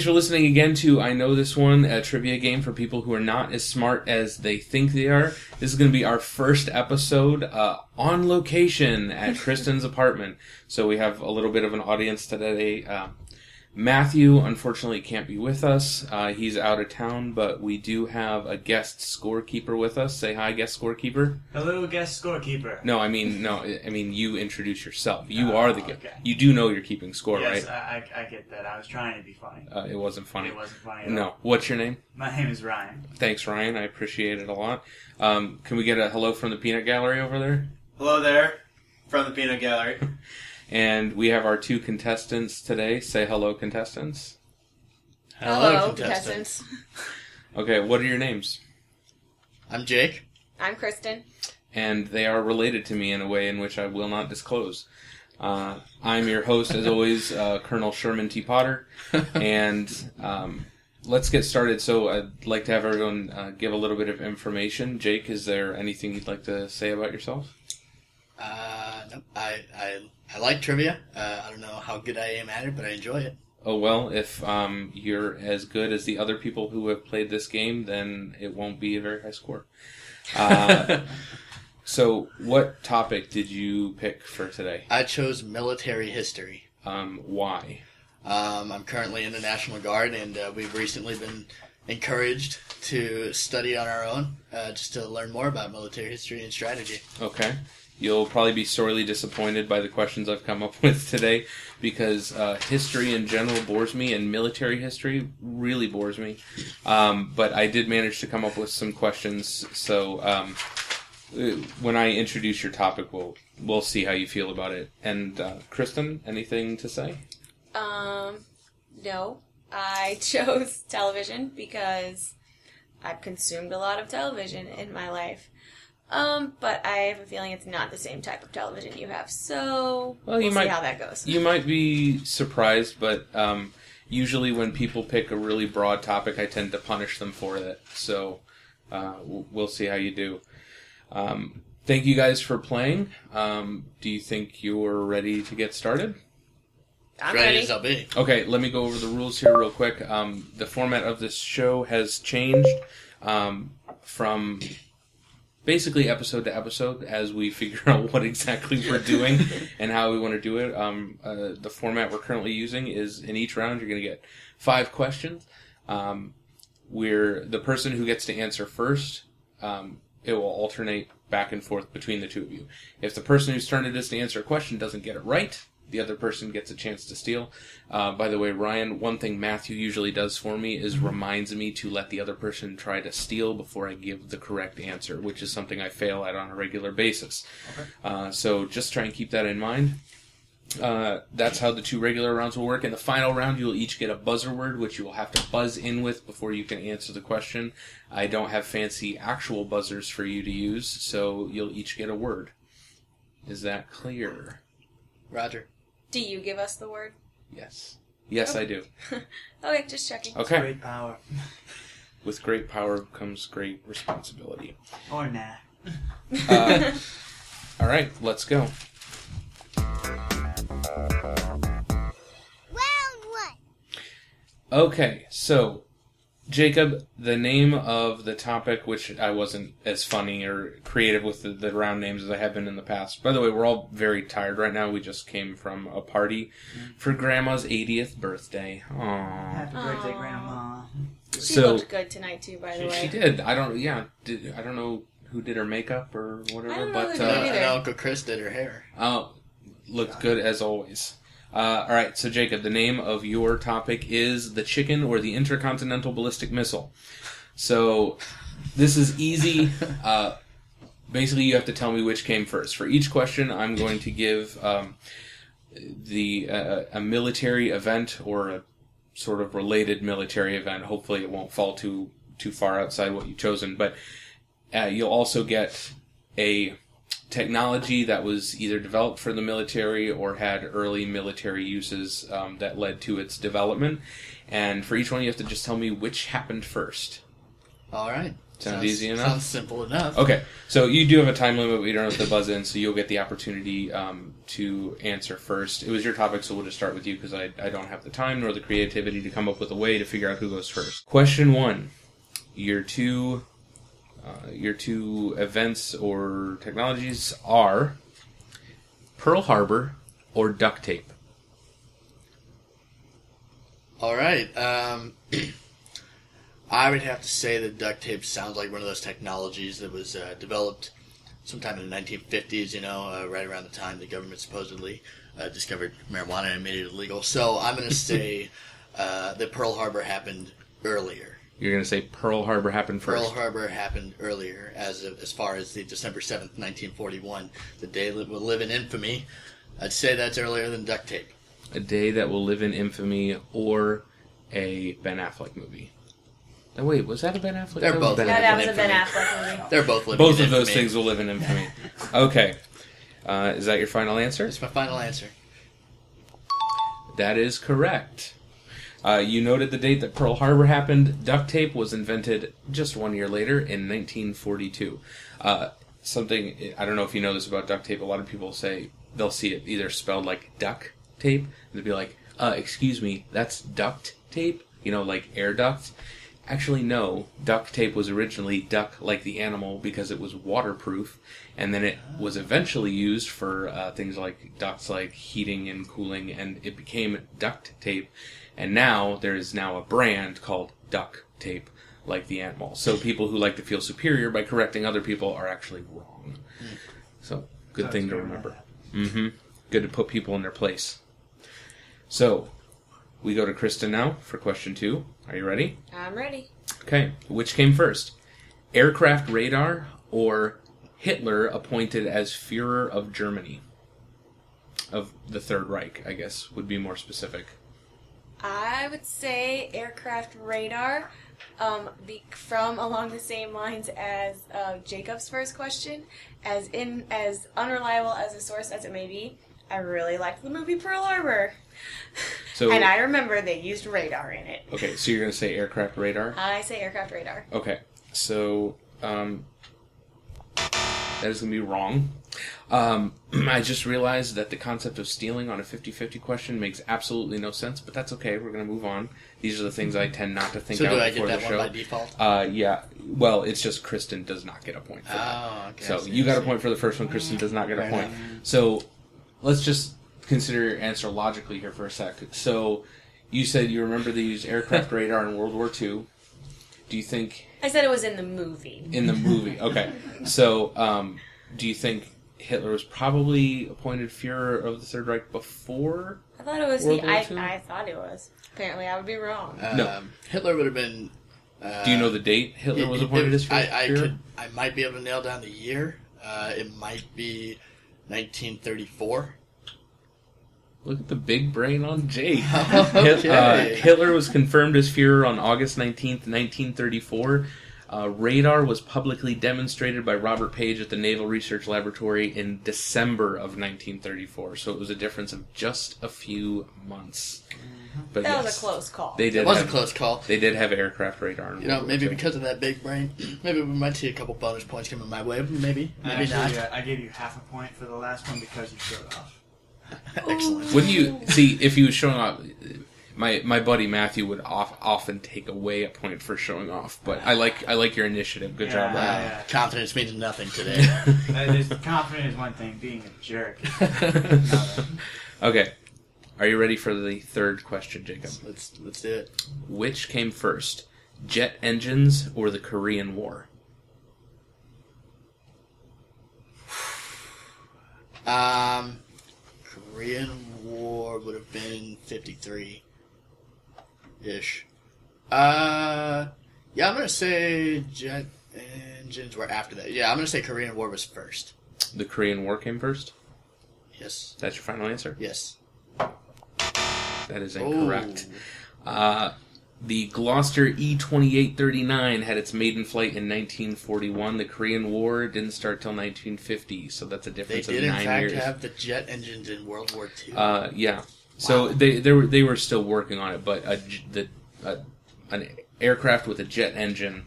Thanks for listening again to I Know This One, a trivia game for people who are not as smart as they think they are. This is going to be our first episode uh, on location at Kristen's apartment. So we have a little bit of an audience today. Uh, Matthew, unfortunately, can't be with us. Uh, he's out of town, but we do have a guest scorekeeper with us. Say hi, guest scorekeeper. Hello, guest scorekeeper. No, I mean no. I mean you introduce yourself. You Oh, are the guest. okay. You do know you're keeping score, yes, right? I, I, I get that. I was trying to be funny. Uh, it wasn't funny. It wasn't funny. At all. No. What's your name? My name is Ryan. Thanks, Ryan. I appreciate it a lot. Um, can we get a hello from the peanut gallery over there? Hello there, from the Peanut Gallery. And we have our two contestants today. Say hello, contestants. Hello, contestants. Okay, what are your names? I'm Jake. I'm Kristen. And they are related to me in a way in which I will not disclose. Uh, I'm your host, as always, uh, Colonel Sherman T. Potter. and um, let's get started. So I'd like to have everyone uh, give a little bit of information. Jake, is there anything you'd like to say about yourself? Uh, nope, I, I, I like trivia. Uh, I don't know how good I am at it, but I enjoy it. Oh well, if um, you're as good as the other people who have played this game, then it won't be a very high score. Uh, so, what topic did you pick for today? I chose military history. Um, why? Um, I'm currently in the National Guard, and uh, we've recently been encouraged to study on our own, uh, just to learn more about military history and strategy. Okay. You'll probably be sorely disappointed by the questions I've come up with today because uh, history in general bores me and military history really bores me. Um, but I did manage to come up with some questions. So um, uh, when I introduce your topic, we'll, we'll see how you feel about it. And uh, Kristen, anything to say? Um, no, I chose television because I've consumed a lot of television in my life. Um, but I have a feeling it's not the same type of television you have, so Well, we'll you see might- how that goes. You might be surprised, but um, usually when people pick a really broad topic, I tend to punish them for it. So uh, we'll see how you do. Um, thank you guys for playing. Um, do you think you're ready to get started? I'm ready, ready. as I'll be. Okay, let me go over the rules here real quick. Um, the format of this show has changed um, from basically episode to episode as we figure out what exactly we're doing and how we want to do it. Um, uh, the format we're currently using is in each round you're going to get five questions. Um, we're the person who gets to answer first. Um, it will alternate back and forth between the two of you. If the person whose turn it is to answer a question doesn't get it right, the other person gets a chance to steal. Uh, by the way, Ryan, one thing Matthew usually does for me is reminds me to let the other person try to steal before I give the correct answer, which is something I fail at on a regular basis. Uh, so just try and keep that in mind. Uh, that's how the two regular rounds will work. In the final round, you'll each get a buzzer word, which you will have to buzz in with before you can answer the question. I don't have fancy actual buzzers for you to use, so you'll each get a word. Is that clear? Roger. Do you give us the word? Yes. Yes, I do. Okay, just checking. Okay. Great power. With great power comes great responsibility. Or nah. Uh, all right, let's go. Round one. Okay, so Jacob, the name of the topic, which I wasn't as funny or creative with the, the round names as I have been in the past. By the way, we're all very tired right now. We just came from a party for Grandma's 80th birthday. Aww. Happy birthday, Aw. Grandma. She So looked good tonight too, by the she, way. she did. I don't. Yeah, did, I don't know who did her makeup or whatever, I don't know but who did Uh, it uh, either. and Uncle Chris did her hair. oh, looked good as always. Uh, all right, so Jacob, the name of your topic is the chicken or the intercontinental ballistic missile. So this is easy. Uh, basically, you have to tell me which came first. For each question, I'm going to give um, the uh, a military event or a sort of related military event. Hopefully, it won't fall too too far outside what you've chosen. But uh, you'll also get a technology that was either developed for the military or had early military uses um, that led to its development. And for each one, you have to just tell me which happened first. All right. Sound Sounds- easy enough? Sounds simple enough. Okay, so you do have a time limit, but you don't have to buzz in, so you'll get the opportunity um, to answer first. It was your topic, so we'll just start with you because I, I don't have the time nor the creativity to come up with a way to figure out who goes first. Question one: Your two uh, your two events or technologies are Pearl Harbor or duct tape. All right. Um, I would have to say that duct tape sounds like one of those technologies that was uh, developed sometime in the 1950s. You know, uh, right around the time the government supposedly uh, discovered marijuana and made it illegal. So I'm going to say uh, that Pearl Harbor happened earlier. You're going to say Pearl Harbor happened first. Pearl Harbor happened earlier, as as far as the December seventh, nineteen forty one, the day that will live in infamy. I'd say that's earlier than duct tape. a day that will live in infamy or a Ben Affleck movie. Now, wait, was that a Ben Affleck? They're That was both Ben Ben Yeah, that was a Ben Affleck movie. They're both living. Both in of those things will live in infamy. Okay. Uh, is that your final answer? That's my final answer. That is correct. Uh, you noted the date that Pearl Harbor happened. Duct tape was invented just one year later in 1942. Uh, something, I don't know if you know this about duct tape, a lot of people say they'll see it either spelled like duck tape, and they'll be like, uh, excuse me, that's duct tape? You know, like air duct? Actually, no. Duct tape was originally duck like the animal because it was waterproof, and then it was eventually used for uh, things like ducts like heating and cooling, and it became duct tape. And now there is now a brand called duck tape, like the ant mall. So people who like to feel superior by correcting other people are actually wrong. So good That's thing to remember. Mm-hmm. Good to put people in their place. So we go to Kristen now for question two. Are you ready? I'm ready. Okay, which came first? Aircraft radar or Hitler appointed as Fuhrer of Germany? Of the Third Reich, I guess, would be more specific. I would say aircraft radar, um, be, from along the same lines as uh, Jacob's first question, as in as unreliable as a source as it may be. I really liked the movie Pearl Harbor, So, and I remember they used radar in it. okay, so you're going to say aircraft radar? I say aircraft radar. Okay, so um, that is going to be wrong. Um, I just realized that the concept of stealing on a 50 50 question makes absolutely no sense, but that's okay. We're going to move on. These are the things I tend not to think So out do I before get the that show. one by default? Uh, yeah. Well, it's just Kristen does not get a point for that. Oh, okay. So see, you got a point for the first one. Kristen does not get a Fair point. So let's just consider your answer logically here for a sec. So you said you remember they used aircraft radar in World War II. Do you think I said it was in the movie. in the movie? Okay. So um, do you think Hitler was probably appointed Führer of the Third Reich before? I thought it was. World He, War I, I thought it was. Apparently, I would be wrong. No. Um, Hitler would have been. Uh, Do you know the date Hitler was appointed it- as Führer? I, I could. I might be able to nail down the year. Uh, it might be 1934. Look at the big brain on Jake. Okay. Uh, Hitler was confirmed as Führer on August 19th, 1934. Uh, radar was publicly demonstrated by Robert Page at the Naval Research Laboratory in December of 1934. So it was a difference of just a few months. But that was a close call. They did It was a close call. They did have aircraft radar. In You know, maybe because of that big brain, maybe we might see a couple bonus points coming my way. Maybe, maybe Actually, not. uh, I gave you half a point for the last one because you showed off. Excellent. Wouldn't you see if he was showing off? My my buddy Matthew would off, often take away a point for showing off, but I like I like your initiative. Good job. Yeah. Ryan. Uh, confidence means nothing today. That is, confident is one thing, being a jerk. is. Okay. Are you ready for the third question, Jacob? let's let's do it. Which came first, jet engines or the Korean War? Um, Korean War would have been 53 ish. Uh, yeah, I'm gonna say jet engines were after that. Yeah, I'm gonna say Korean War was first. The Korean War came first? Yes. That's your final answer? Yes. That is incorrect. Oh. Uh, the Gloster E 2839 had its maiden flight in 1941. The Korean War didn't start till 1950, so that's a difference They did of in nine fact years. have the jet engines in World War II. Uh, yeah. So Wow. they they were they were still working on it, but a, j- the a, an aircraft with a jet engine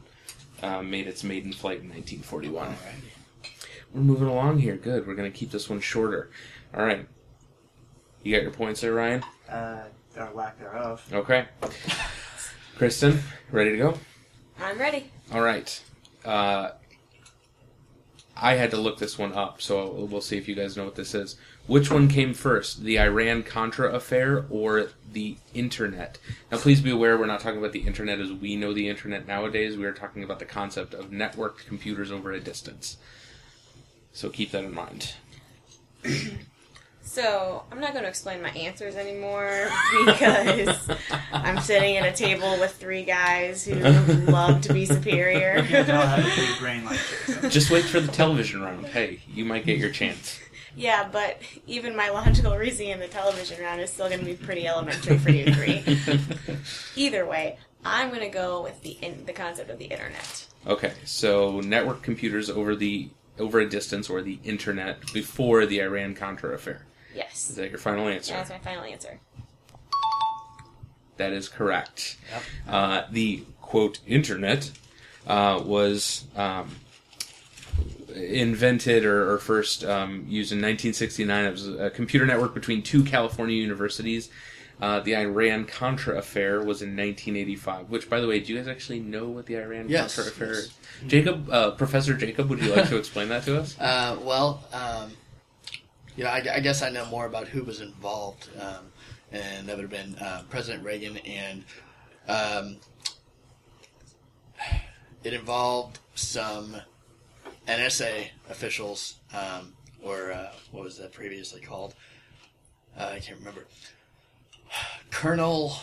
uh, made its maiden flight in 1941. Alrighty. We're moving along here. Good. We're going to keep this one shorter. All right. You got your points there, Ryan? Uh, or lack thereof. Okay. Kristen, ready to go? I'm ready. All right. Uh, I had to look this one up, so we'll see if you guys know what this is. Which one came first, the Iran Contra affair or the internet? Now, please be aware we're not talking about the internet as we know the internet nowadays. We are talking about the concept of networked computers over a distance. So keep that in mind. So I'm not going to explain my answers anymore because I'm sitting at a table with three guys who love to be superior. You can tell I have a big brain like Just wait for the television round. Hey, you might get your chance. yeah, but even my logical reasoning in the television round is still going to be pretty elementary for you three. Either way, I'm going to go with the in, the concept of the internet. Okay, so network computers over the over a distance or the internet before the Iran Contra affair. Is Yes. that your final answer? That's my final answer. That is correct. Yep. Uh, the quote internet uh, was um, invented or, or first um, used in 1969. It was a computer network between two California universities. Uh, the Iran Contra affair was in 1985. Which, by the way, do you guys actually know what the Iran Yes, Contra affair yes. is? Jacob, uh, Professor Jacob, would you like to explain that to us? Uh, well, um, you know, I, I guess I know more about who was involved, um, and that would have been uh, President Reagan, and um, it involved some NSA officials, um, or uh, what was that previously called? Uh, I can't remember. Colonel,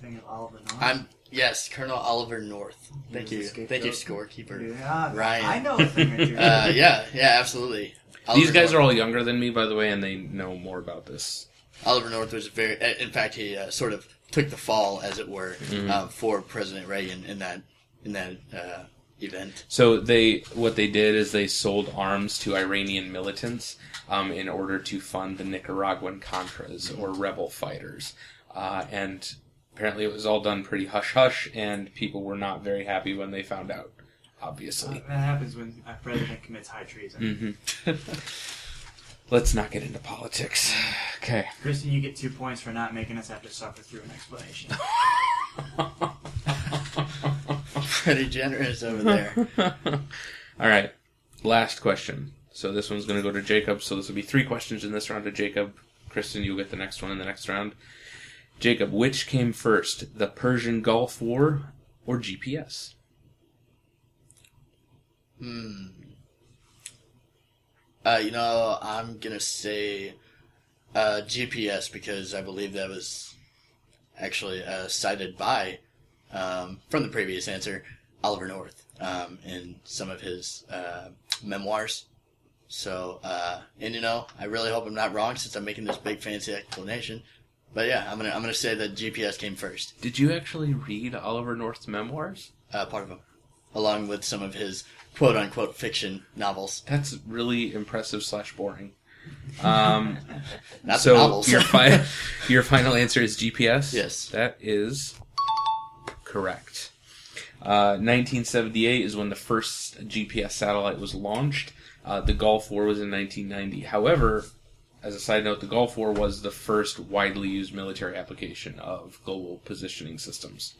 Think of Oliver North. I'm yes, Colonel Oliver North. Thank you, thank you, scorekeeper. yeah, Ryan. I know a thing or two. Uh, yeah, yeah, absolutely. These guys are all younger than me, by the way, and they know more about this. Oliver North was very. uh, In fact, he uh, sort of took the fall, as it were, Mhm. uh, for President Reagan in that in that uh, event. So they, what they did is they sold arms to Iranian militants um, in order to fund the Nicaraguan Contras or rebel fighters, uh, and apparently it was all done pretty hush hush, and people were not very happy when they found out. Uh, Obviously. that happens when a president commits high treason. hmm Let's not get into politics. Okay. Kristen, you get two points for not making us have to suffer through an explanation. Pretty generous over there. All right. Last question. So this one's going to go to Jacob. So this will be three questions in this round to Jacob. Kristen, you'll get the next one in the next round. Jacob, which came first, the Persian Gulf War or GPS? Hmm. Uh, you know, I'm gonna say uh, GPS because I believe that was actually uh, cited by, um, from the previous answer, Oliver North um, in some of his uh, memoirs. So, uh, and you know, I really hope I'm not wrong since I'm making this big fancy explanation. But yeah, I'm gonna I'm gonna say that GPS came first, Did you actually read Oliver North's memoirs? uh, part of them, along with some of his quote unquote fiction novels. That's really impressive slash boring. Um, Not so the novels. your fi- your final answer is GPS. Yes. that is correct. Uh, 1978 is when the first GPS satellite was launched. Uh, the Gulf War was in 1990. However, as a side note, the Gulf War was the first widely used military application of global positioning systems.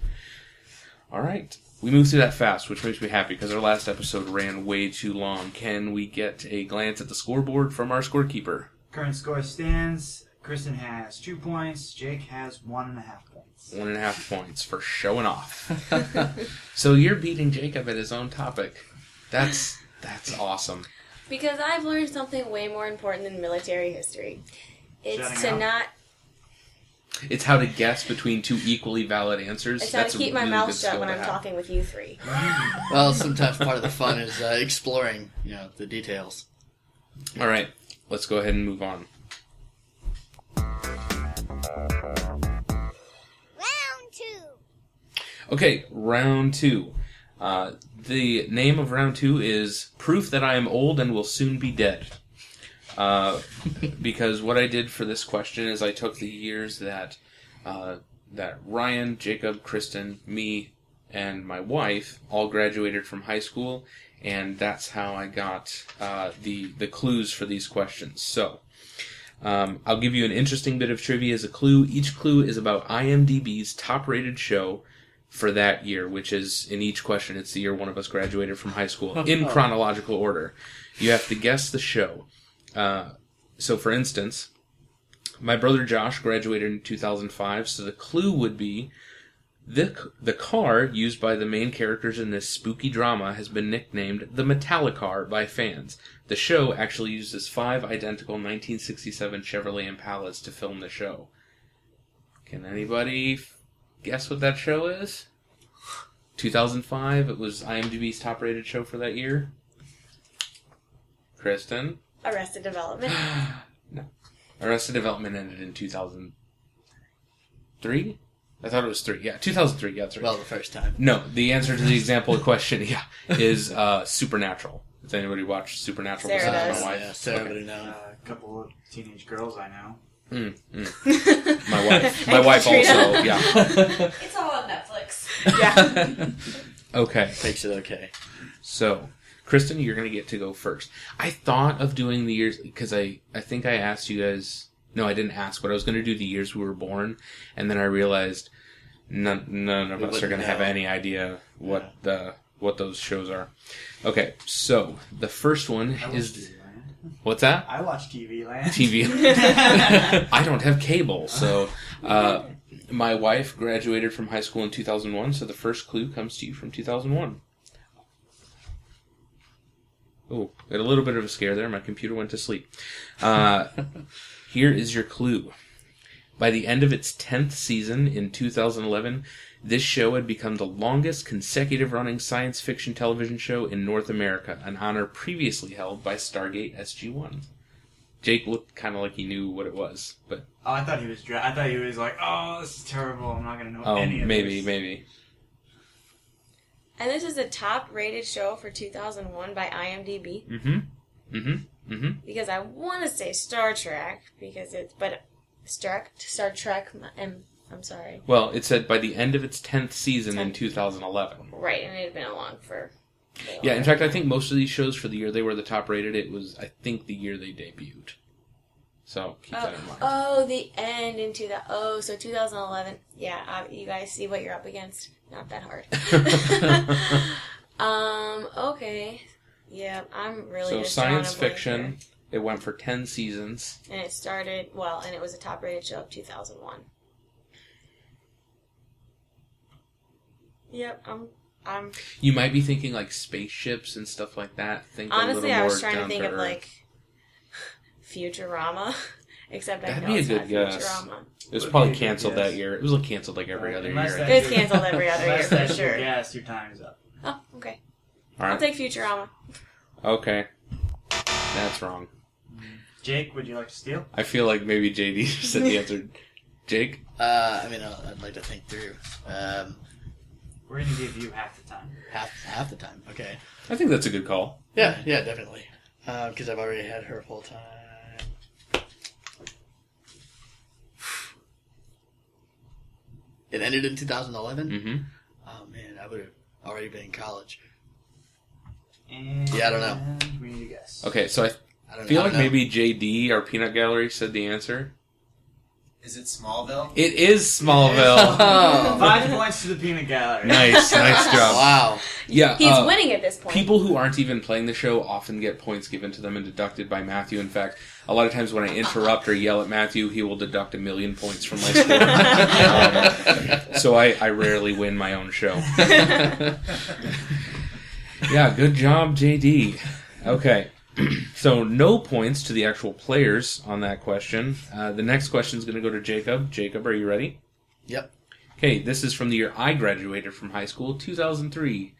All right. We moved through that fast, which makes me happy because our last episode ran way too long. Can we get a glance at the scoreboard from our scorekeeper? Current score stands. Kristen has two points. Jake has one and a half points. One and a half points for showing off. so you're beating Jacob at his own topic. That's that's awesome. Because I've learned something way more important than military history. It's Shutting to up. not. It's how to guess between two equally valid answers. It's how That's to a keep my really mouth good shut when I'm have. talking with you three. Well, sometimes part of the fun is uh, exploring, you know, the details. All right, let's go ahead and move on. Round two. Okay, round two. Uh, the name of round two is Proof That I Am Old and Will Soon Be Dead. Uh, because what I did for this question is I took the years that uh, that Ryan, Jacob, Kristen, me, and my wife all graduated from high school, and that's how I got uh, the the clues for these questions. So. Um, I'll give you an interesting bit of trivia as a clue. Each clue is about IMDb's top rated show for that year, which is in each question, it's the year one of us graduated from high school in chronological order. You have to guess the show. Uh, so, for instance, my brother Josh graduated in 2005, so the clue would be the, the car used by the main characters in this spooky drama has been nicknamed the Metallicar by fans. The show actually uses five identical 1967 Chevrolet Impalas to film the show. Can anybody f- guess what that show is? 2005. It was IMDb's top-rated show for that year. Kristen, Arrested Development. No. Arrested Development ended in 2003. I thought it was three. Yeah, 2003. Yeah, that's right. Well, the first time. no, the answer to the example question, yeah, is uh, Supernatural. Does anybody watch Supernatural? Sarah does. my Oh, yeah, wife? Sarah Okay. would have known. Uh, a couple of teenage girls I know. Mm, mm. My wife. My wife Katrina. also. Yeah. It's all on Netflix. yeah. Okay. Makes it okay. So, Kristen, you're gonna get to go first. I thought of doing the years because I I think I asked you guys. No, I didn't ask, but I was gonna do the years we were born, and then I realized none none of We us are gonna have any idea what the what those shows are. Okay, so the first one I is what's that? I watch TV Land. TV. Land I don't have cable, so uh, my wife graduated from high school in 2001. So the first clue comes to you from 2001. Oh, got a little bit of a scare there. My computer went to sleep. Uh, here is your clue. By the end of its 10th season in 2011, this show had become the longest consecutive running science fiction television show in North America, an honor previously held by Stargate SG-1. Jake looked kind of like he knew what it was, but Oh, I thought he was. Dra- I thought he was like, "Oh, this is terrible. I'm not gonna know oh, any of maybe, this." maybe. And this is the top rated show for 2001 by IMDb. Mm-hmm. Mm-hmm. Mm-hmm. Because I want to say Star Trek, because it's, but Star, Trek? Star Trek, I'm, I'm sorry. Well, it said by the end of its 10th season in 2011. Right, and it had been along for. Yeah, in fact, I think most of these shows for the year they were the top rated, it was, I think, the year they debuted. So keep that in mind. Oh, the end into the oh, so 2011. Yeah, uh, you guys see what you're up against. Not that hard. um. Okay. Yeah, I'm really so science fiction, it went for 10 seasons. and it started well, and it was a top rated show of 2001. Yep, I'm. I'm You might be thinking like spaceships and stuff like that. Think a honestly, I was trying to think of earth. like Futurama, except I That'd know be a it's good not guess. Futurama. It was Would probably be a good canceled that year. It was like canceled like every other Unless year. that- I It was canceled every other year Unless for that's your sure. guess, your time is up. Oh, okay. All I'll right. take Futurama. Okay. That's wrong. Jake, would you like to steal? I feel like maybe JD said the answer. Jake? Uh, I mean, I'll, I'd like to think through. Um, We're gonna give you half the time. half half the time. Okay. I think that's a good call. Yeah, yeah, definitely. Because I've already had her full time. It ended in 2011. Mm-hmm. Oh man, I would have already been in college. And Yeah, I don't know. We need a guess. Okay, so I I don't feel I like don't know. maybe JD, our peanut gallery, said the answer. Is it Smallville? It is Smallville. Oh. Five points to the peanut gallery. nice, nice job. Wow. Yeah, He's uh, winning at this point. People who aren't even playing the show often get points given to them and deducted by Matthew. In fact, a lot of times when I interrupt or yell at Matthew, he will deduct a million points from my score. Um, so I, I rarely win my own show. Yeah, good job, JD. Okay. So no points to the actual players on that question. Uh, the next question is going to go to Jacob. Jacob, are you ready? Yep. Okay, this is from the year I graduated from high school, 2003.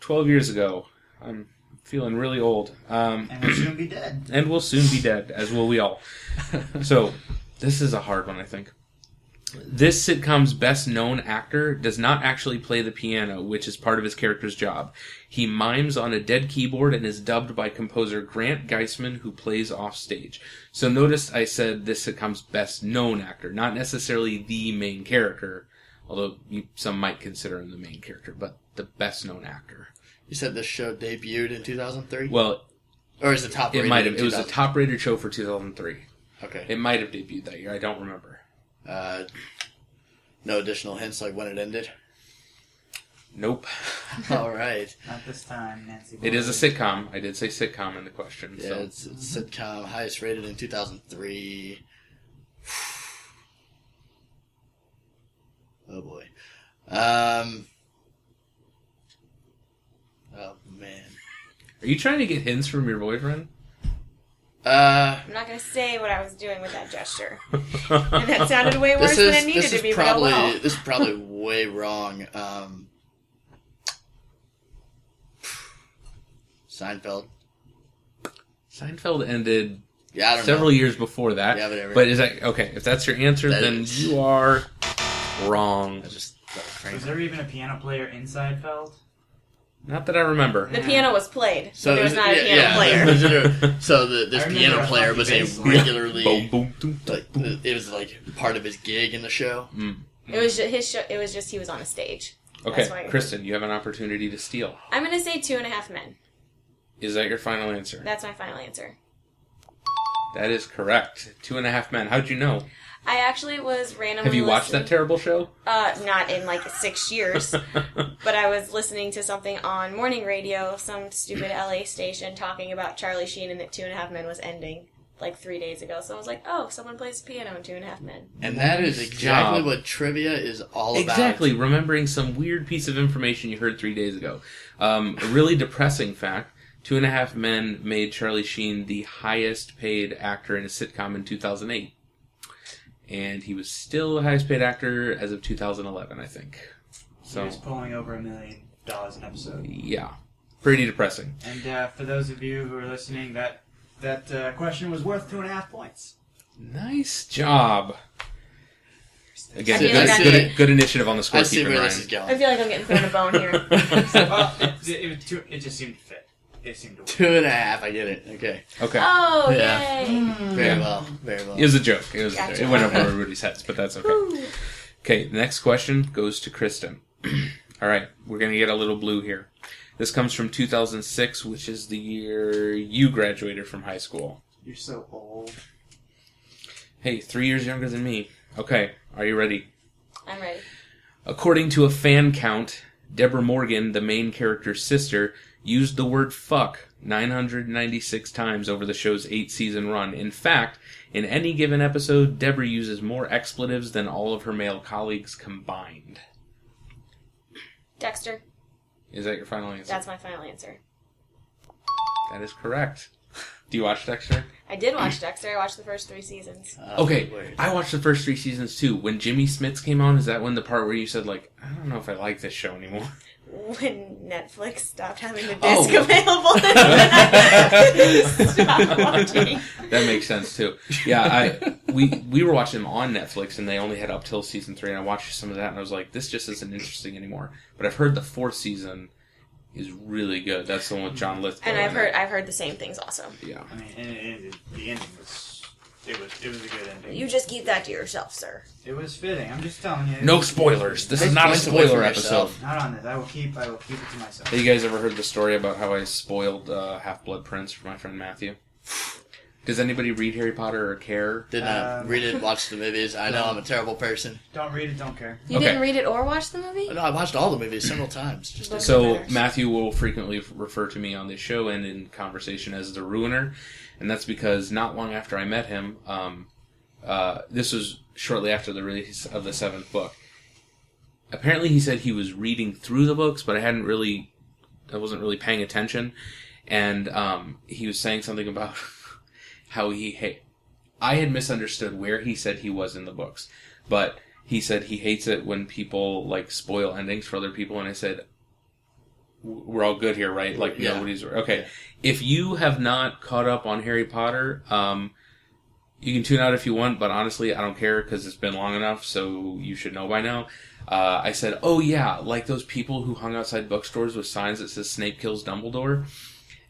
12 years ago. I'm feeling really old. Um, And we'll soon be dead. and we'll soon be dead, as will we all. So, this is a hard one, I think. This sitcom's best known actor does not actually play the piano, which is part of his character's job. He mimes on a dead keyboard and is dubbed by composer Grant Geissman, who plays off stage. So notice I said this sitcom's best known actor, not necessarily the main character, although some might consider him the main character, but the best known actor. You said this show debuted in 2003? Well, or is it top it rated might have. It was a top rated show for 2003. Okay. It might have debuted that year. I don't remember. Uh, no additional hints like when it ended? Nope. All right. Not this time, Nancy. It is a sitcom. I did say sitcom in the question. Yeah, so. it's, it's sitcom, highest rated in 2003. Oh boy. Um. Oh man. Are you trying to get hints from your boyfriend? Uh. I'm not going to say what I was doing with that gesture. And that sounded way worse This than it needed to be, probably but oh well. this is probably way wrong. Um. Seinfeld. Seinfeld ended Yeah, several know. years before that. Yeah, whatever. But is that okay? If that's your answer, That then is- you are wrong. I just was Was there even a piano player in Seinfeld? Not that I remember. The piano was played, so So there was is it- not a piano yeah. player. Was it a- so the, this piano player was a regularly like it was like part of his gig in the show. Mm. It was just his show. It was just he was on a stage. Okay, Kristen, you have an opportunity to steal. I'm gonna say two and a half men. Is that your final answer? That's my final answer. That is correct. Two and a half men. How'd you know? I actually was randomly. Have you watched that terrible show? Uh, not in like six years, but I was listening to something on morning radio, some stupid LA station talking about Charlie Sheen and that Two and a Half Men was ending like three days ago. So I was like, oh, someone plays piano in Two and a Half Men. And that is exactly job. what trivia is all about. Exactly, remembering some weird piece of information you heard three days ago. Um, a really depressing fact Two and a Half Men made Charlie Sheen the highest paid actor in a sitcom in 2008. And he was still the highest paid actor as of 2011, I think. He So, was pulling over a million dollars an episode. yeah. Pretty depressing. And uh, for those of you who are listening, that that uh, question was worth two and a half points. Nice job. Again, good, like I'm good, good initiative on the I see where Ryan. this is I feel like I'm getting thrown a bone here. well, it, it, was it just seemed to fit. It seemed to work. Two and a half. I get it. Okay. Okay. Oh, Yeah. yay! Mm. Very Yeah. well. Very well. It was a joke. It was. Gotcha. It went over everybody's heads, but that's okay. Woo. Okay, the next question goes to Kristen. All right, we're gonna get a little blue here. This comes from 2006, which is the year you graduated from high school. You're so old. Hey, three years younger than me. Okay, are you ready? I'm ready. According to a fan count, Deborah Morgan, the main character's sister, used the word fuck 996 times over the show's eight season run. In fact, in any given episode, Deborah uses more expletives than all of her male colleagues combined. Dexter. Is that your final answer? That's my final answer. That is correct. Do you watch Dexter? I did watch Dexter. I watched the first three seasons. Uh, Okay, wait. I watched the first three seasons too. When Jimmy Smits came on, is that when the part where you said like, I don't know if I like this show anymore? When Netflix stopped having the Oh. disc available, then stopped watching. That makes sense too. Yeah, I we we were watching them on Netflix and they only had up till season three, and I watched some of that and I was like, this just isn't interesting anymore. But I've heard the fourth season is really good. That's the one with John Lithgow. And I've heard it. I've heard the same things also. Yeah. I mean, and, and, and the ending was it was it was a good ending. You just keep that to yourself, sir. it was fitting. I'm just telling you. No spoilers. This is not a spoiler episode. Not on this. I will keep. I will keep it to myself. Have you guys ever heard the story about how I spoiled uh, Half Blood Prince for my friend Matthew? Does anybody read Harry Potter or care? Did not Um, read it, watch the movies. I know I'm a terrible person. Don't read it. Don't care. You Okay. didn't read it or watch the movie? No, I watched all the movies several times. Just Those So. Matthew will frequently f- refer to me on this show and in conversation as the ruiner, and that's because not long after I met him, um, uh, this was shortly after the release of the seventh book. Apparently, he said he was reading through the books, but I hadn't really, I wasn't really paying attention, and um, he was saying something about how he hate. I had misunderstood where he said he was in the books, but he said he hates it when people like spoil endings for other people, and I said we're all good here, right? Like Yeah. nobody's okay. Yeah. If you have not caught up on Harry Potter, um, you can tune out if you want, but honestly, I don't care because it's been long enough, so you should know by now. Uh, I said, "Oh yeah, like those people who hung outside bookstores with signs that says Snape kills Dumbledore,"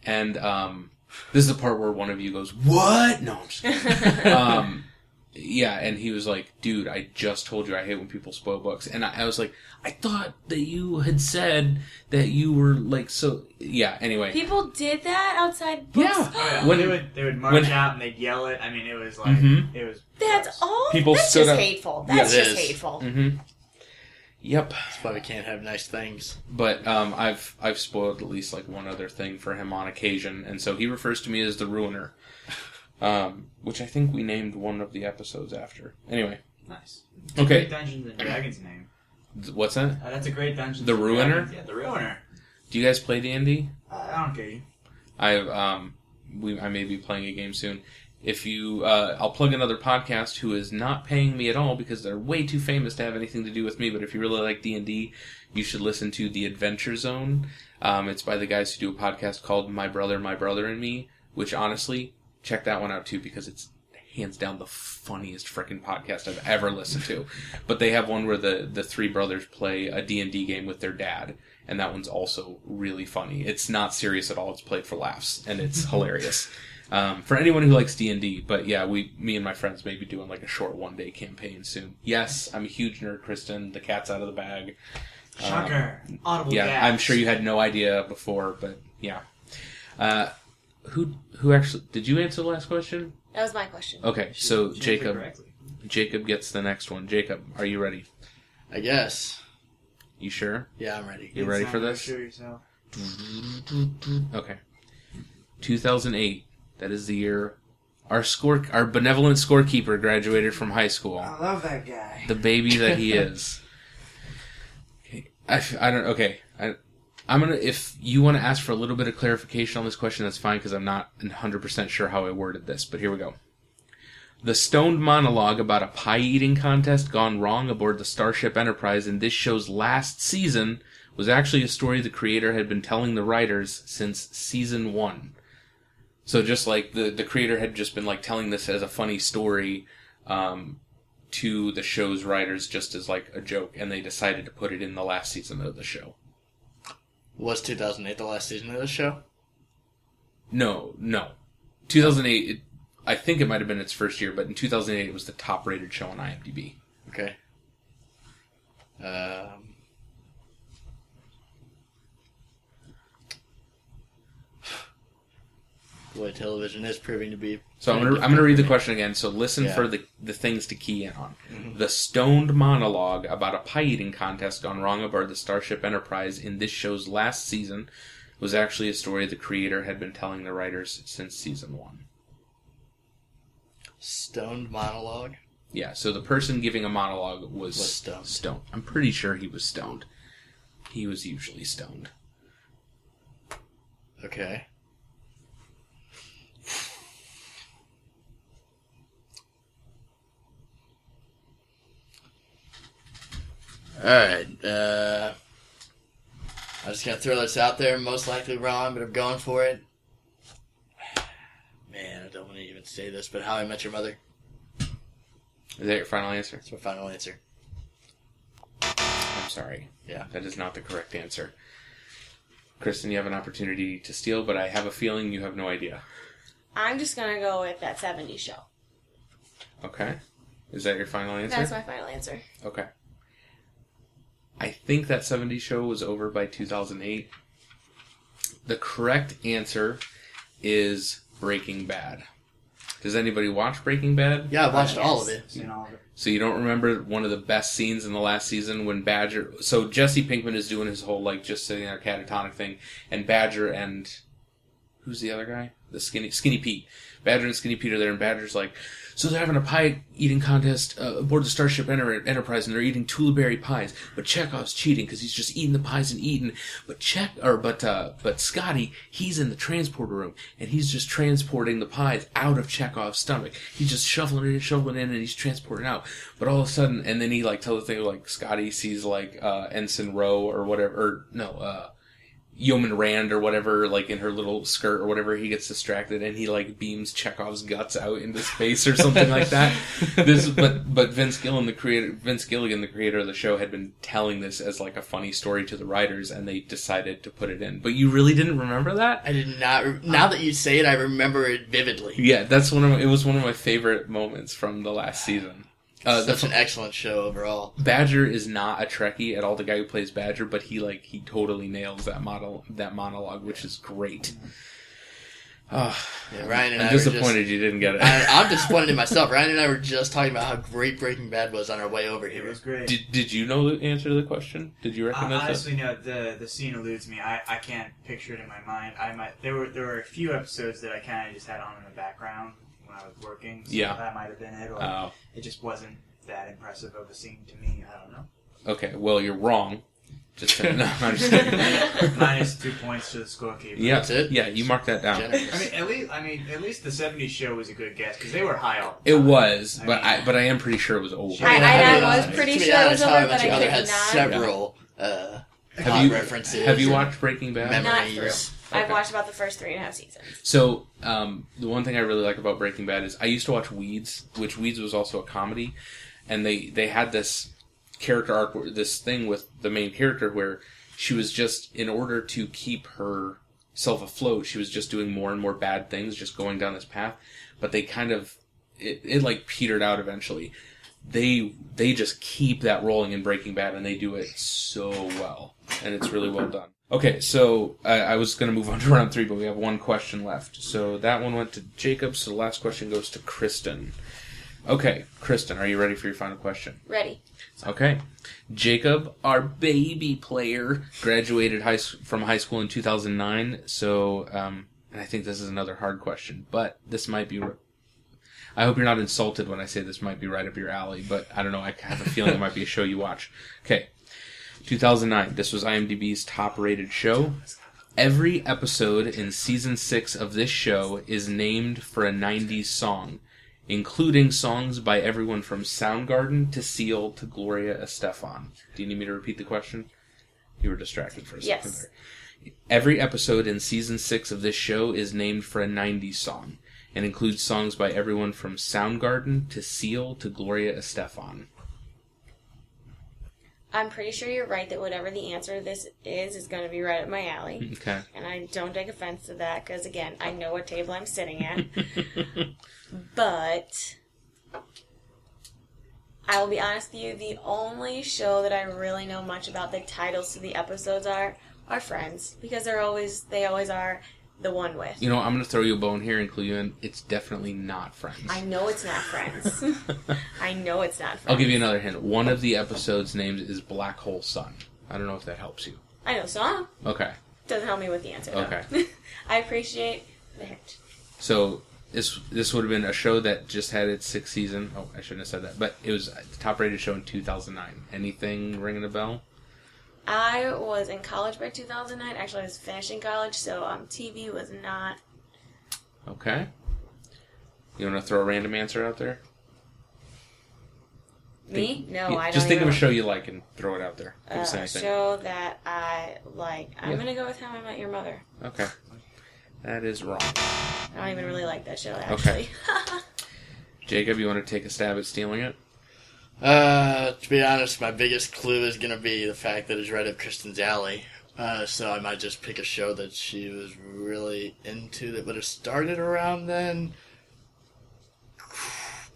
and um, this is the part where one of you goes, "What?" No, I'm just kidding. um, yeah, and he was like, "Dude, I just told you I hate when people spoil books," and I, I was like, "I thought that you had said that you were like so." Yeah. Anyway, People did that outside books. Yeah. Oh, yeah. When- they would they would march when- out and they'd yell it. I mean, it was like Mhm. it was. That's all. People That's stood just up- hateful. That's Yeah, it just is. hateful. hmm Yep. That's why we can't have nice things. But um, I've I've spoiled at least like one other thing for him on occasion, and so he refers to me as the Ruiner, um, which I think we named one of the episodes after. Anyway, Nice. Okay. Great Dungeons and Dragons name. th- what's that? Uh, that's a great Dungeons. The and Ruiner? Dragons. Yeah, the Ruiner. Do you guys play D and D? Uh, I don't get you. I um we I may be playing a game soon. If you uh, I'll plug another podcast who is not paying me at all because they're way too famous to have anything to do with me. But if you really like D and D, you should listen to the Adventure Zone. Um, it's by the guys who do a podcast called My Brother, My Brother and Me. Which honestly, check that one out too because it's hands down the funniest freaking podcast I've ever listened to. But they have one where the the three brothers play a D and D game with their dad, and that one's also really funny. It's not serious at all. It's played for laughs, and it's hilarious. Um, for anyone who likes D and D, but yeah, we, me and my friends may be doing like a short one day campaign soon. Yes, I'm a huge nerd, Kristen. The cat's out of the bag. Shocker. Audible Um, Yeah, gasp. I'm sure you had no idea before, but yeah. Uh, who who actually did you answer the last question? That was my question. Okay, She- so she answered Jacob correctly. Jacob gets the next one. Jacob, are you ready? I guess. You sure? Yeah, I'm ready. You ready for this? Sure yourself. Okay. 2008. That is the year our score our benevolent scorekeeper graduated from high school. I love that guy. The baby that he is. Okay. I, f- I don't okay. I I'm to if you want to ask for a little bit of clarification on this question that's fine cuz I'm not 100% sure how I worded this, but here we go. The stoned monologue about a pie eating contest gone wrong aboard the Starship Enterprise in this show's last season was actually a story the creator had been telling the writers since season one. So just like the the creator had just been like telling this as a funny story um, to the show's writers just as like a joke, and they decided to put it in the last season of the show. Was 2008 the last season of the show? No, no, 2008. It, I think it might have been its first year, but in 2008 it was the top rated show on IMDb. Okay. Um, boy, television is proving to be. So I'm gonna I'm gonna read the question again. So listen Yeah. for the the things to key in on. Mm-hmm. The stoned monologue about a pie eating contest gone wrong aboard the Starship Enterprise in this show's last season was actually a story the creator had been telling the writers since season one. Stoned monologue. Yeah. So the person giving a monologue was, Was stoned. Stoned. I'm pretty sure he was stoned. He was usually stoned. Okay. Alright, uh. I'm just gonna throw this out there, most likely wrong, but I'm going for it. Man, I don't want to even say this, but How I Met Your Mother. Is that your final answer? That's my final answer. I'm sorry. Yeah. That is not the correct answer. Kristen, you have an opportunity to steal, but I have a feeling you have no idea. I'm just gonna go with that 70s show. Okay. Is that your final answer? That's my final answer. Okay. I think that 70 show was over by 2008. The correct answer is Breaking Bad. Does anybody watch Breaking Bad? Yeah, I've watched all of it. Seen all of it. So you don't remember one of the best scenes in the last season when Badger? So Jesse Pinkman is doing his whole like just sitting there catatonic thing, and Badger and who's the other guy? The skinny Skinny Pete. Badger and Skinny Peter there, and Badger's like, so they're having a pie eating contest uh, aboard the Starship Enter- Enterprise, and they're eating Tuliberry pies. But Chekhov's cheating because he's just eating the pies and eating. But Check or but uh, but Scotty, he's in the transporter room, and he's just transporting the pies out of Chekhov's stomach. He's just shoveling it in, shoveling in, and he's transporting out. But all of a sudden, and then he like tells the thing like Scotty sees like uh, Ensign Rowe or whatever, or no, uh, Yeoman Rand or whatever, like in her little skirt or whatever, he gets distracted and he like beams Chekhov's guts out into space or something like that. This, but but Vince Gilligan, the creator, Vince Gilligan, the creator of the show, had been telling this as like a funny story to the writers, and they decided to put it in. But you really didn't remember that? I did not. Re- now that you say it, I remember it vividly. Yeah, that's one of my, it was one of my favorite moments from the last season. Uh, the Such an excellent show overall. Badger is not a Trekkie at all. The guy who plays Badger, but he like he totally nails that model that monologue, which is great. Oh, Yeah, Ryan and I'm I were disappointed just- you didn't get it. I, I'm disappointed in myself. Ryan and I were just talking about how great Breaking Bad was on our way over here. It was great. did Did you know the answer to the question? Did you Uh, recognize it? honestly, no. The the scene eludes me. I, I can't picture it in my mind. I might. There were there were a few episodes that I kind of just had on in the background when I was working. So Yeah. that might have been it. Or Oh, it just wasn't that impressive of a scene to me. I don't know. okay. Well, you're wrong. Just kidding. no, I'm just kidding. Minus two points to the scorekeeper. yeah, That's it? Yeah, you mark that down. Generous. I mean, at least I mean, at least the '70s show was a good guess because they were high up. It was, I but mean- I but I am pretty sure it was over. I, I, I I mean, was pretty sure it was honest, over, but I could had not. several uh, Have you- references. Have you watched Breaking Bad? memories. Through. I've watched about the first three and a half seasons. So, um, the one thing I really like about Breaking Bad is I used to watch Weeds, which Weeds was also a comedy, and they they had this character arc, this thing with the main character where she was just in order to keep her self afloat, she was just doing more and more bad things, just going down this path. But they kind of it, it like petered out eventually. They they just keep that rolling in Breaking Bad, and they do it so well, and it's really well done. Okay, so I, I was going to move on to round three, but we have one question left. So that one went to Jacob. So the last question goes to Kristen. Okay, Kristen, are you ready for your final question? Ready. Okay, Jacob, our baby player, graduated high from high school in 2009. So, um, and I think this is another hard question, but this might be. I hope you're not insulted when I say this might be right up your alley, but I don't know. I have a feeling it might be a show you watch. Okay, 2009. This was IMDb's top-rated show. Every episode in season six of this show is named for a 90s song, including songs by everyone from Soundgarden to Seal to Gloria Estefan. Do you need me to repeat the question? You were distracted for a second Yes. there. Every episode in season six of this show is named for a 90s song and includes songs by everyone from Soundgarden to Seal to Gloria Estefan. I'm pretty sure you're right that whatever the answer to this is is going to be right up my alley. Okay. And I don't take offense to that because, again, I know what table I'm sitting at. but I will be honest with you, the only show that I really know much about the titles to the episodes are are Friends because they're always they always are the one with. You know, I'm going to throw you a bone here and clue you in. It's definitely not Friends. I know it's not Friends. I know it's not Friends. I'll give you another hint. One of the episodes' names is Black Hole Sun. I don't know if that helps you. I know song Okay. doesn't help me with the answer. though. Okay. I appreciate the hint. So this this would have been a show that just had its sixth season. Oh, I shouldn't have said that. But it was the top rated show in 2009. Anything ringing a bell? I was in college by 2009. Actually, I was finishing college, so um, TV was not. Okay. You want to throw a random answer out there? Me? No, Yeah, I don't. Just think of a show you like and throw it out there. Us a show that I like. I'm Yeah. gonna go with How I Met Your Mother. Okay. That is wrong. I don't even really like that show actually. Jacob, you want to take a stab at stealing it? Uh, to be honest, my biggest clue is going to be the fact that it's right up Kristen's alley. Uh, so I might just pick a show that she was really into that would have started around then.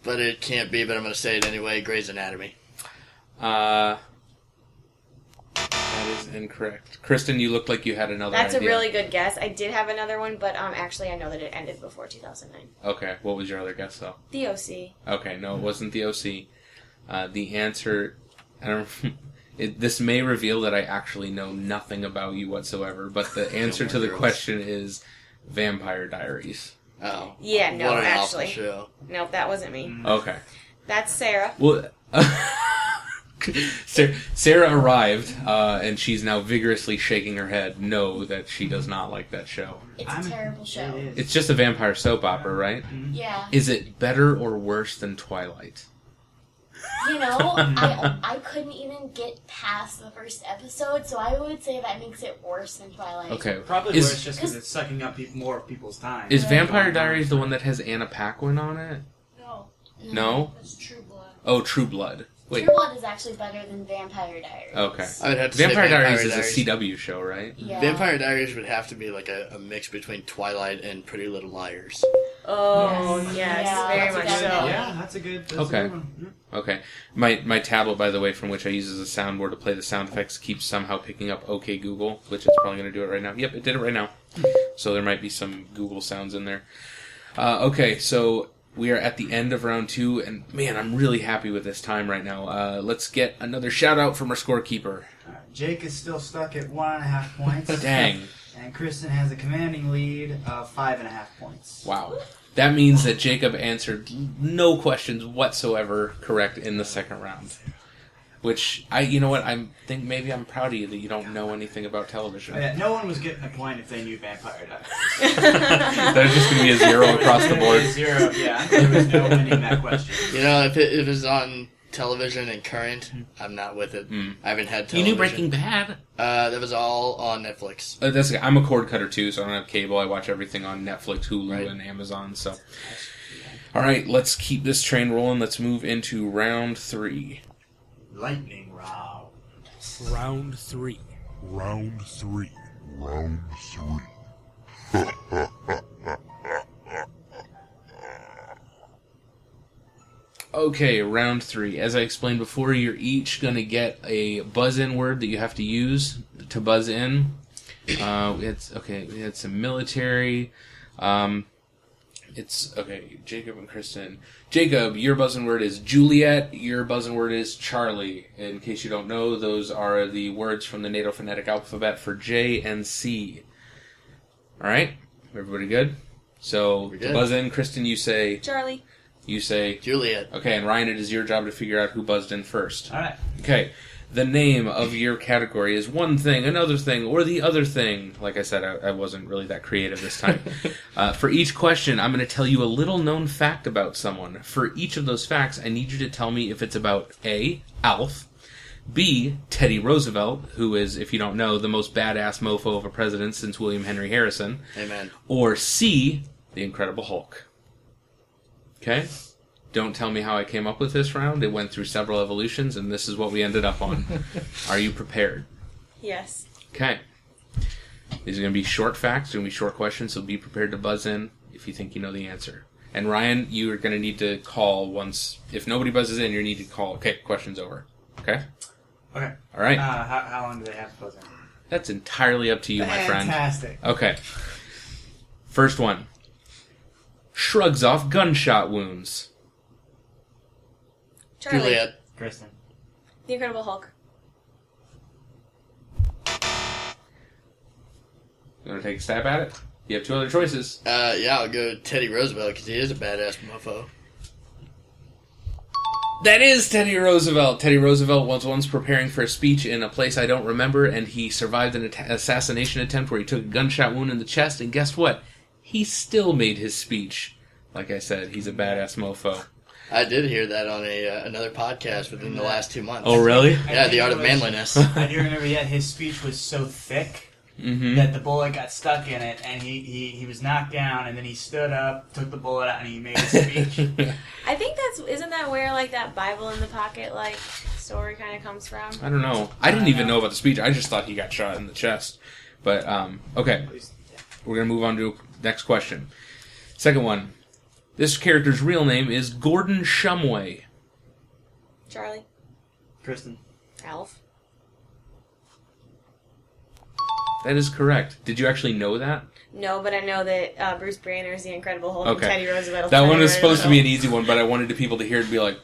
But it can't be, but I'm going to say it anyway Grey's Anatomy. Uh, that is incorrect. Kristen, you looked like you had another That's a really good guess. I did have another one, but um, actually, I know that it ended before 2009. Okay, what was your other guess, though? The OC. Okay, no, it wasn't the OC. Uh, the answer, I don't. It, this may reveal that I actually know nothing about you whatsoever, but the answer to the Girls. question is Vampire Diaries. Oh. Yeah, no, what an actually. awful show. Nope, that wasn't me. Okay. That's Sarah. Well, Sarah, Sarah arrived, uh, and she's now vigorously shaking her head. No, that she does not like that show. It's I'm- a terrible show. It is. It's just a vampire soap opera, right? Yeah. Is it better or worse than Twilight? You know, I I couldn't even get past the first episode, so I would say that makes it worse than Twilight. Okay. Probably Is- worse just because it's sucking up peop more of people's time. Is Right. Vampire Diaries the one that has Anna Paquin on it? No, No? that's True Blood. Oh, True Blood. Wait. True Blood is actually better than Vampire Diaries. Okay. I would have to say Vampire Vampire Diaries is a CW show, right? Yeah. Vampire Diaries would have to be like a, a mix between Twilight and Pretty Little Liars. Oh, Yes. yes, Yeah, very that's much a good so. Yeah, that's a good. That's Okay. A good one. Okay. My my tablet, by the way, from which I use as a soundboard to play the sound effects, keeps somehow picking up OK Google, which it's probably going to do it right now. Yep, it did it right now. So there might be some Google sounds in there. Uh, okay, so we are at the end of round two, and man, I'm really happy with this time right now. Uh, let's get another shout out from our scorekeeper. All right, Jake is still stuck at one and a half points. Dang. And Kristen has a commanding lead of five and a half points. Wow. That means that Jacob answered no questions whatsoever correct in the second round. Which I, you know what, I think maybe I'm proud of you that you don't know anything about television. Oh, yeah, no one was getting a point if they knew Vampire Diaries. There's just going to be a zero across the board. Zero, yeah. There was no winning that question. You know, if it, if it's on television and current, I'm not with it. Hmm. I haven't had television. You knew Breaking Bad? Uh, that was all on Netflix. Uh, that's I'm a cord cutter too, so I don't have cable. I watch everything on Netflix, Hulu, Right. and Amazon. So, all right, let's keep this train rolling. Let's move into round three. Lightning round. Round three. Round three. Round three. Okay, round three. As I explained before, you're each going to get a buzz-in word that you have to use to buzz in. Uh, it's okay. We had some military. Um, it's okay. Jacob and Kristen. Jacob, your buzzing word is Juliet. Your buzzing word is Charlie. In case you don't know, those are the words from the NATO phonetic alphabet for J and C. All right, everybody good? So to buzz in, Kristen, you say Charlie. You say Juliet. Okay, and Ryan, it is your job to figure out who buzzed in first. All right. Okay, the name of your category is one thing, another thing, or the other thing. Like I said, I, I wasn't really that creative this time. uh, for each question, I'm going to tell you a little known fact about someone. For each of those facts, I need you to tell me if it's about A, Alf, B, Teddy Roosevelt, who is, if you don't know, the most badass mofo of a president since William Henry Harrison, Amen. or C, the Incredible Hulk. Okay? Don't tell me how I came up with this round. It went through several evolutions, and this is what we ended up on. Are you prepared? Yes. Okay. These are going to be short facts, going to be short questions, so be prepared to buzz in if you think you know the answer. And Ryan, you are going to need to call once. If nobody buzzes in, you need to call. Okay, question's over. Okay? Okay. All right. Uh, how, how long do they have to buzz in? That's entirely up to you, my friend. Fantastic. Okay. First one. Shrugs off gunshot wounds. Charlie. Juliet. Kristen. The Incredible Hulk. You want to take a stab at it? You have two other choices. Uh, yeah, I'll go Teddy Roosevelt because he is a badass mofo. That is Teddy Roosevelt. Teddy Roosevelt was once preparing for a speech in a place I don't remember, and he survived an atta- assassination attempt where he took a gunshot wound in the chest, and guess what? He still made his speech. Like I said, he's a badass mofo. I did hear that on a uh, another podcast within the last two months. Oh, really? Yeah, the art of manliness. I do remember yet his speech was so thick Mm-hmm. that the bullet got stuck in it, and he, he, he was knocked down, and then he stood up, took the bullet out, and he made a speech. I think that's isn't that where like that Bible in the pocket like story kind of comes from? I don't know. I didn't even know about the speech. I just thought he got shot in the chest. But um, okay, we're gonna move on to next question. Second one. This character's real name is Gordon Shumway. Charlie. Kristen. Alf. That is correct. Did you actually know that? No, but I know that uh, Bruce Banner is the Incredible Hulk Okay. and Teddy Roosevelt. That one Teddy was supposed to be an easy one, but I wanted the people to hear it and be like,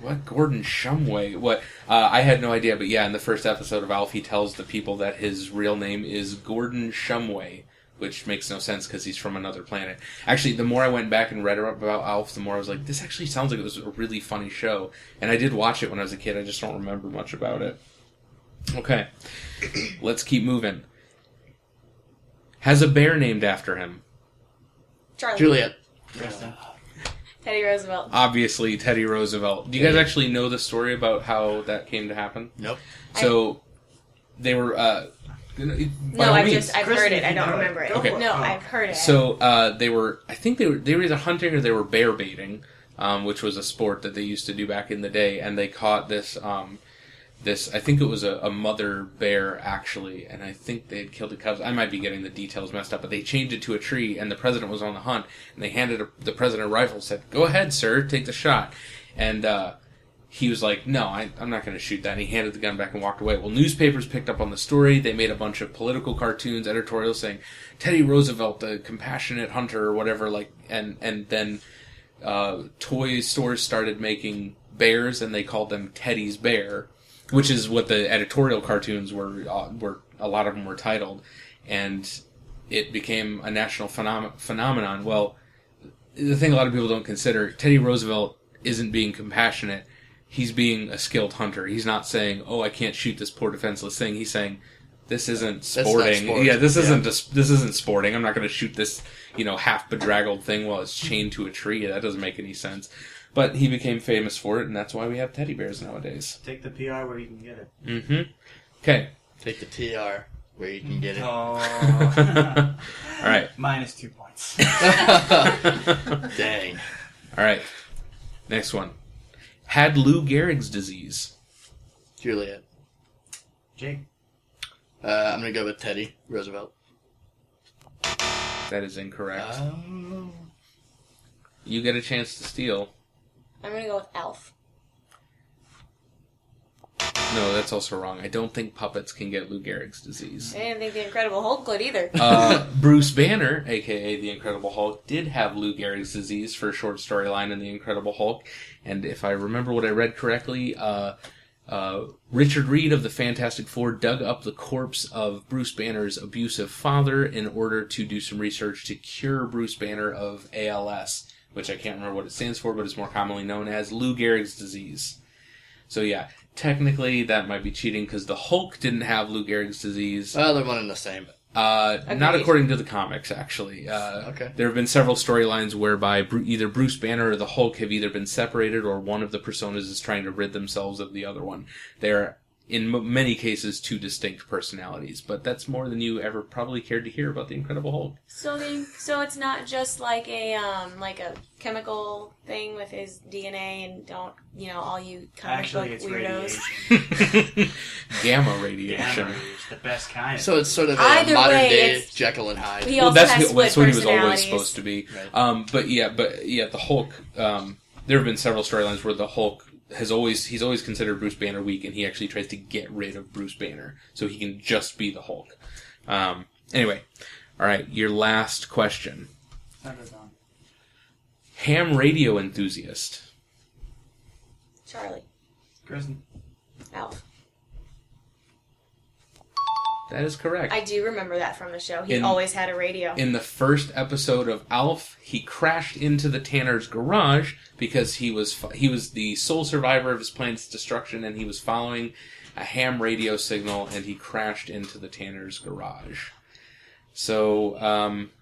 "What Gordon Shumway? What?" Uh, I had no idea, but yeah, in the first episode of Alf, he tells the people that his real name is Gordon Shumway, which makes no sense because he's from another planet. Actually, the more I went back and read about Alf, the more I was like, "This actually sounds like it was a really funny show." And I did watch it when I was a kid. I just don't remember much about it. Okay, let's keep moving. Has a bear named after him. Charlie. Juliet. Teddy Roosevelt. Obviously, Teddy Roosevelt. Do you guys actually know the story about how that came to happen? Nope. So they were. Uh, No, I just I've Kristen, heard it. I don't know it, remember it. Okay. No. Oh. I've heard it. So uh, they were, I think they were, they were either hunting or they were bear baiting, um, which was a sport that they used to do back in the day, and they caught this, um, this, I think it was a, a mother bear actually, and I think they had killed the cubs. I might be getting the details messed up, but they chained it to a tree, and the president was on the hunt, and they handed a, the president a rifle, said, "Go ahead, sir, take the shot," and. Uh, he was like, "No, I, I'm not going to shoot that." And he handed the gun back and walked away. Well, newspapers picked up on the story. They made a bunch of political cartoons, editorials saying Teddy Roosevelt, the compassionate hunter, or whatever. Like, and and then uh, toy stores started making bears, and they called them Teddy's Bear, which is what the editorial cartoons were. Uh, were a lot of them were titled, and it became a national phenom- phenomenon. Well, the thing a lot of people don't consider Teddy Roosevelt isn't being compassionate. He's being a skilled hunter. He's not saying, "Oh, I can't shoot this poor defenseless thing." He's saying, "This isn't sporting. sport. Yeah, this Yeah. isn't this isn't sporting. I'm not going to shoot this, you know, half bedraggled thing while it's chained to a tree. That doesn't make any sense." But he became famous for it, and that's why we have teddy bears nowadays. Take the PR where you can get it. Mm-hmm. Okay. Take the TR where you can get it. Oh. All right. Minus two points. Dang. All right. Next one. Had Lou Gehrig's disease. Juliet. Jake. Uh, I'm gonna go with Teddy Roosevelt. That is incorrect. Oh. you get a chance to steal. I'm gonna go with Alf. No, that's also wrong. I don't think puppets can get Lou Gehrig's disease. I didn't think the Incredible Hulk could either. Uh, Bruce Banner, aka the Incredible Hulk, did have Lou Gehrig's disease for a short storyline in the Incredible Hulk, and if I remember what I read correctly, uh, uh, Richard Reed of the Fantastic Four dug up the corpse of Bruce Banner's abusive father in order to do some research to cure Bruce Banner of ALS, which I can't remember what it stands for, but it's more commonly known as Lou Gehrig's disease. So yeah, technically that might be cheating because the Hulk didn't have Lou Gehrig's disease. Well, they're one and the same. Uh, not according to the comics, actually. Uh, Okay. There have been several storylines whereby Bru- either Bruce Banner or the Hulk have either been separated or one of the personas is trying to rid themselves of the other one. They're, in m- many cases, two distinct personalities, but that's more than you ever probably cared to hear about the Incredible Hulk. So the, so it's not just like a um like a chemical thing with his DNA and don't you know all you comic Actually, book it's weirdos. radiation. Gamma Gamma radiation. radiation. The best kind. So it's sort of a Either modern way, day it's- Jekyll and Hyde. He well, that's, has the- split that's what he was always personalities. supposed to be. Right. Um, but yeah, but yeah, the Hulk. Um, there have been several storylines where the Hulk has always he's always considered Bruce Banner weak, and he actually tries to get rid of Bruce Banner so he can just be the Hulk. Um, anyway, all right, your last question. Thunder Ham radio enthusiast. Charlie, Kristen. Alf. That is correct. I do remember that from the show. He In- always had a radio. in the first episode of Alf, he crashed into the Tanner's garage because he was he was the sole survivor of his planet's destruction, and he was following a ham radio signal, and he crashed into the Tanner's garage. So, um,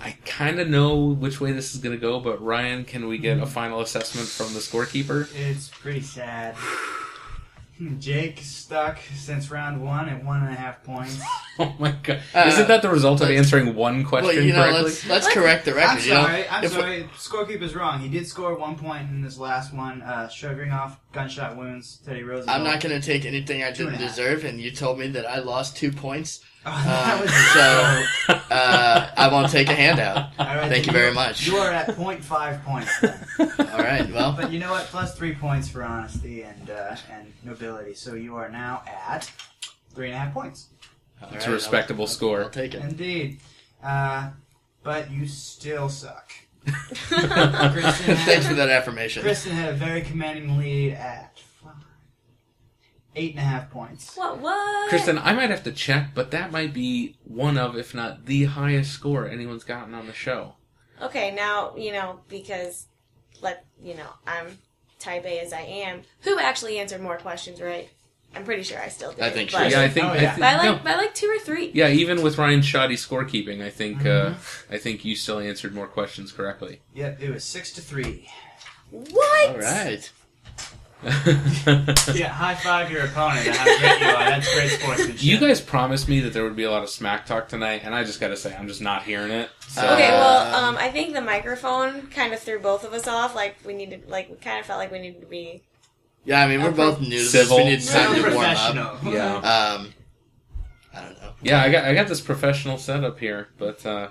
I kind of know which way this is going to go, but Ryan, can we get a final assessment from the scorekeeper? It's pretty sad. Jake stuck since round one at one and a half points. Oh my god! Uh, Isn't that the result of answering one question well, you know, correctly? let's let's correct the record. I'm you know? sorry. I'm If we- sorry. Scorekeeper's wrong. He did score one point in this last one, uh, shoving off gunshot wounds. Teddy Roosevelt. I'm not going to take anything I didn't a half. deserve, and you told me that I lost two points. Oh, that Uh, was so uh, I won't take a handout. All right, Thank then you very much. You are at 0.5 points. Then. All right. Well, But you know what? Plus three points for honesty and uh, and nobility. So you are now at three and a half points. all It's a right, respectable I'll, score. I'll take it. Indeed. Uh, but you still suck. Thanks for that affirmation. Kristen had a very commanding lead at five, eight and a half points. what? What? Kristen, I might have to check, but that might be one of, if not the highest score anyone's gotten on the show. Okay, now you know because let you know I'm type A as I am. Who actually answered more questions right? I'm pretty sure I still do. I think but, Yeah, I think. Oh, I yeah. thi- By like no. by like two or three. Yeah, even with Ryan's shoddy scorekeeping, I think uh, Mm-hmm. I think you still answered more questions correctly. Yep, it was six to three. What? All right. Yeah, high five your opponent and how great you are. That's great sportsmanship. you guys promised me that there would be a lot of smack talk tonight, and I just got to say, I'm just not hearing it. So, Okay, well, Um, I think the microphone kind of threw both of us off. Like we needed, like we kind of felt like we needed to be. Yeah, I mean we're both new to. Civil. We need time to warm up. professional. yeah, Um, I don't know. yeah, I got I got this professional setup here, but uh,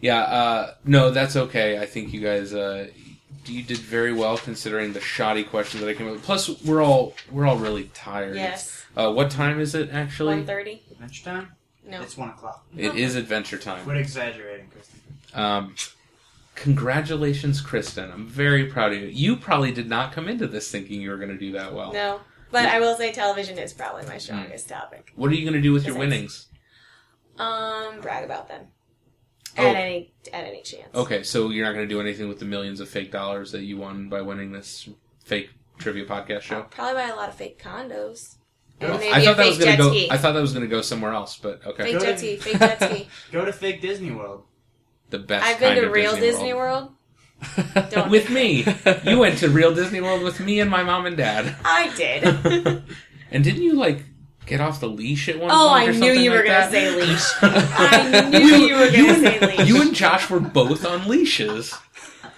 yeah, uh, no, that's okay. I think you guys. Uh, you did very well considering the shoddy questions that I came up with. Plus, we're all we're all really tired. Yes, Uh, what time is it actually? one thirty. Adventure time? No, It's one o'clock. It is adventure time. Quit exaggerating, Kristen. Um, congratulations, Kristen. I'm very proud of you. You probably did not come into this thinking you were going to do that well. no. But I will say, television is probably my strongest Mm. topic. What are you going to do with your winnings? Um, brag about them Oh. at any at any chance. Okay, so you're not going to do anything with the millions of fake dollars that you won by winning this fake trivia podcast show. Probably buy a lot of fake condos. Go- And maybe I a thought that fake was going to go. ski. I thought that was going to go somewhere else, but okay. Fake Go jet to- ski. Fake jet ski. Go to fake Disney World. The best. I've been kind to of real Disney, Disney World. World. With me. You went to real Disney World with me and my mom and dad. I did. and didn't you like get off the leash at one Oh, point? Oh, I knew something you were gonna say leash. I knew you were gonna and- say leash. You and Josh were both on leashes.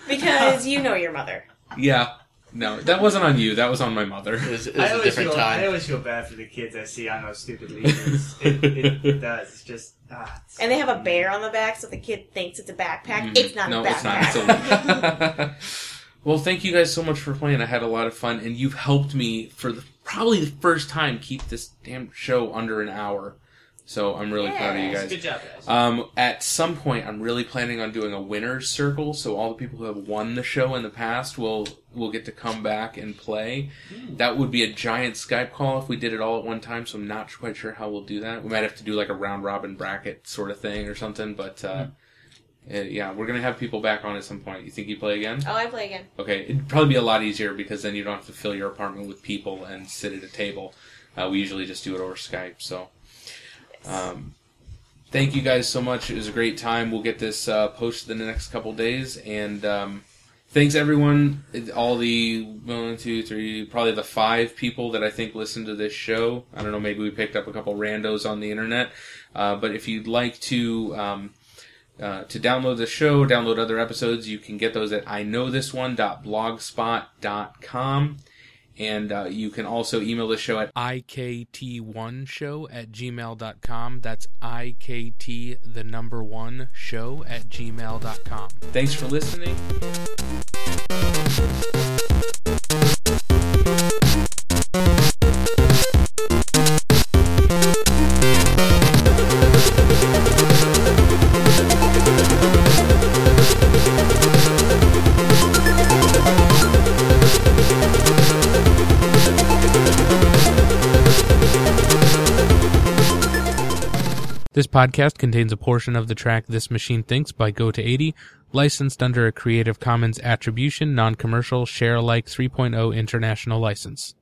because you know your mother. Yeah. No, that wasn't on you. That was on my mother. It was, it I was a always different feel I always feel bad for the kids I see on those stupid leashes. it, it, it does. It's just ah. It's And they have a bear on the back, so the kid thinks it's a backpack. Mhm. It's not no, a it's not. backpack. It's a- well, thank you guys so much for playing. I had a lot of fun, and you've helped me for the, probably the first time keep this damn show under an hour. So I'm really proud of you guys. Good job, guys. Um, at some point, I'm really planning on doing a winners circle, so all the people who have won the show in the past will will get to come back and play. That would be a giant Skype call if we did it all at one time. So I'm not quite sure how we'll do that. We might have to do like a round robin bracket sort of thing or something. But uh, uh, yeah, we're gonna have people back on at some point. You think you play again? oh, I play again. Okay, it'd probably be a lot easier because then you don't have to fill your apartment with people and sit at a table. Uh, we usually just do it over Skype. So, um, thank you guys so much. It was a great time. We'll get this uh, posted in the next couple days, and um, thanks everyone. All the one, two, three, probably the five people that I think listen to this show. I don't know. Maybe we picked up a couple randos on the internet, uh, but if you'd like to. Um, uh, to download the show, download other episodes, you can get those at iknowthisone.blogspot.com. And uh, you can also email the show at IKT1show at gmail.com. That's IKT, the number one show at gmail.com. Thanks for listening. This podcast contains a portion of the track This Machine Thinks by Goto80, licensed under a Creative Commons Attribution, Non Commercial, Share Alike 3.0 International License.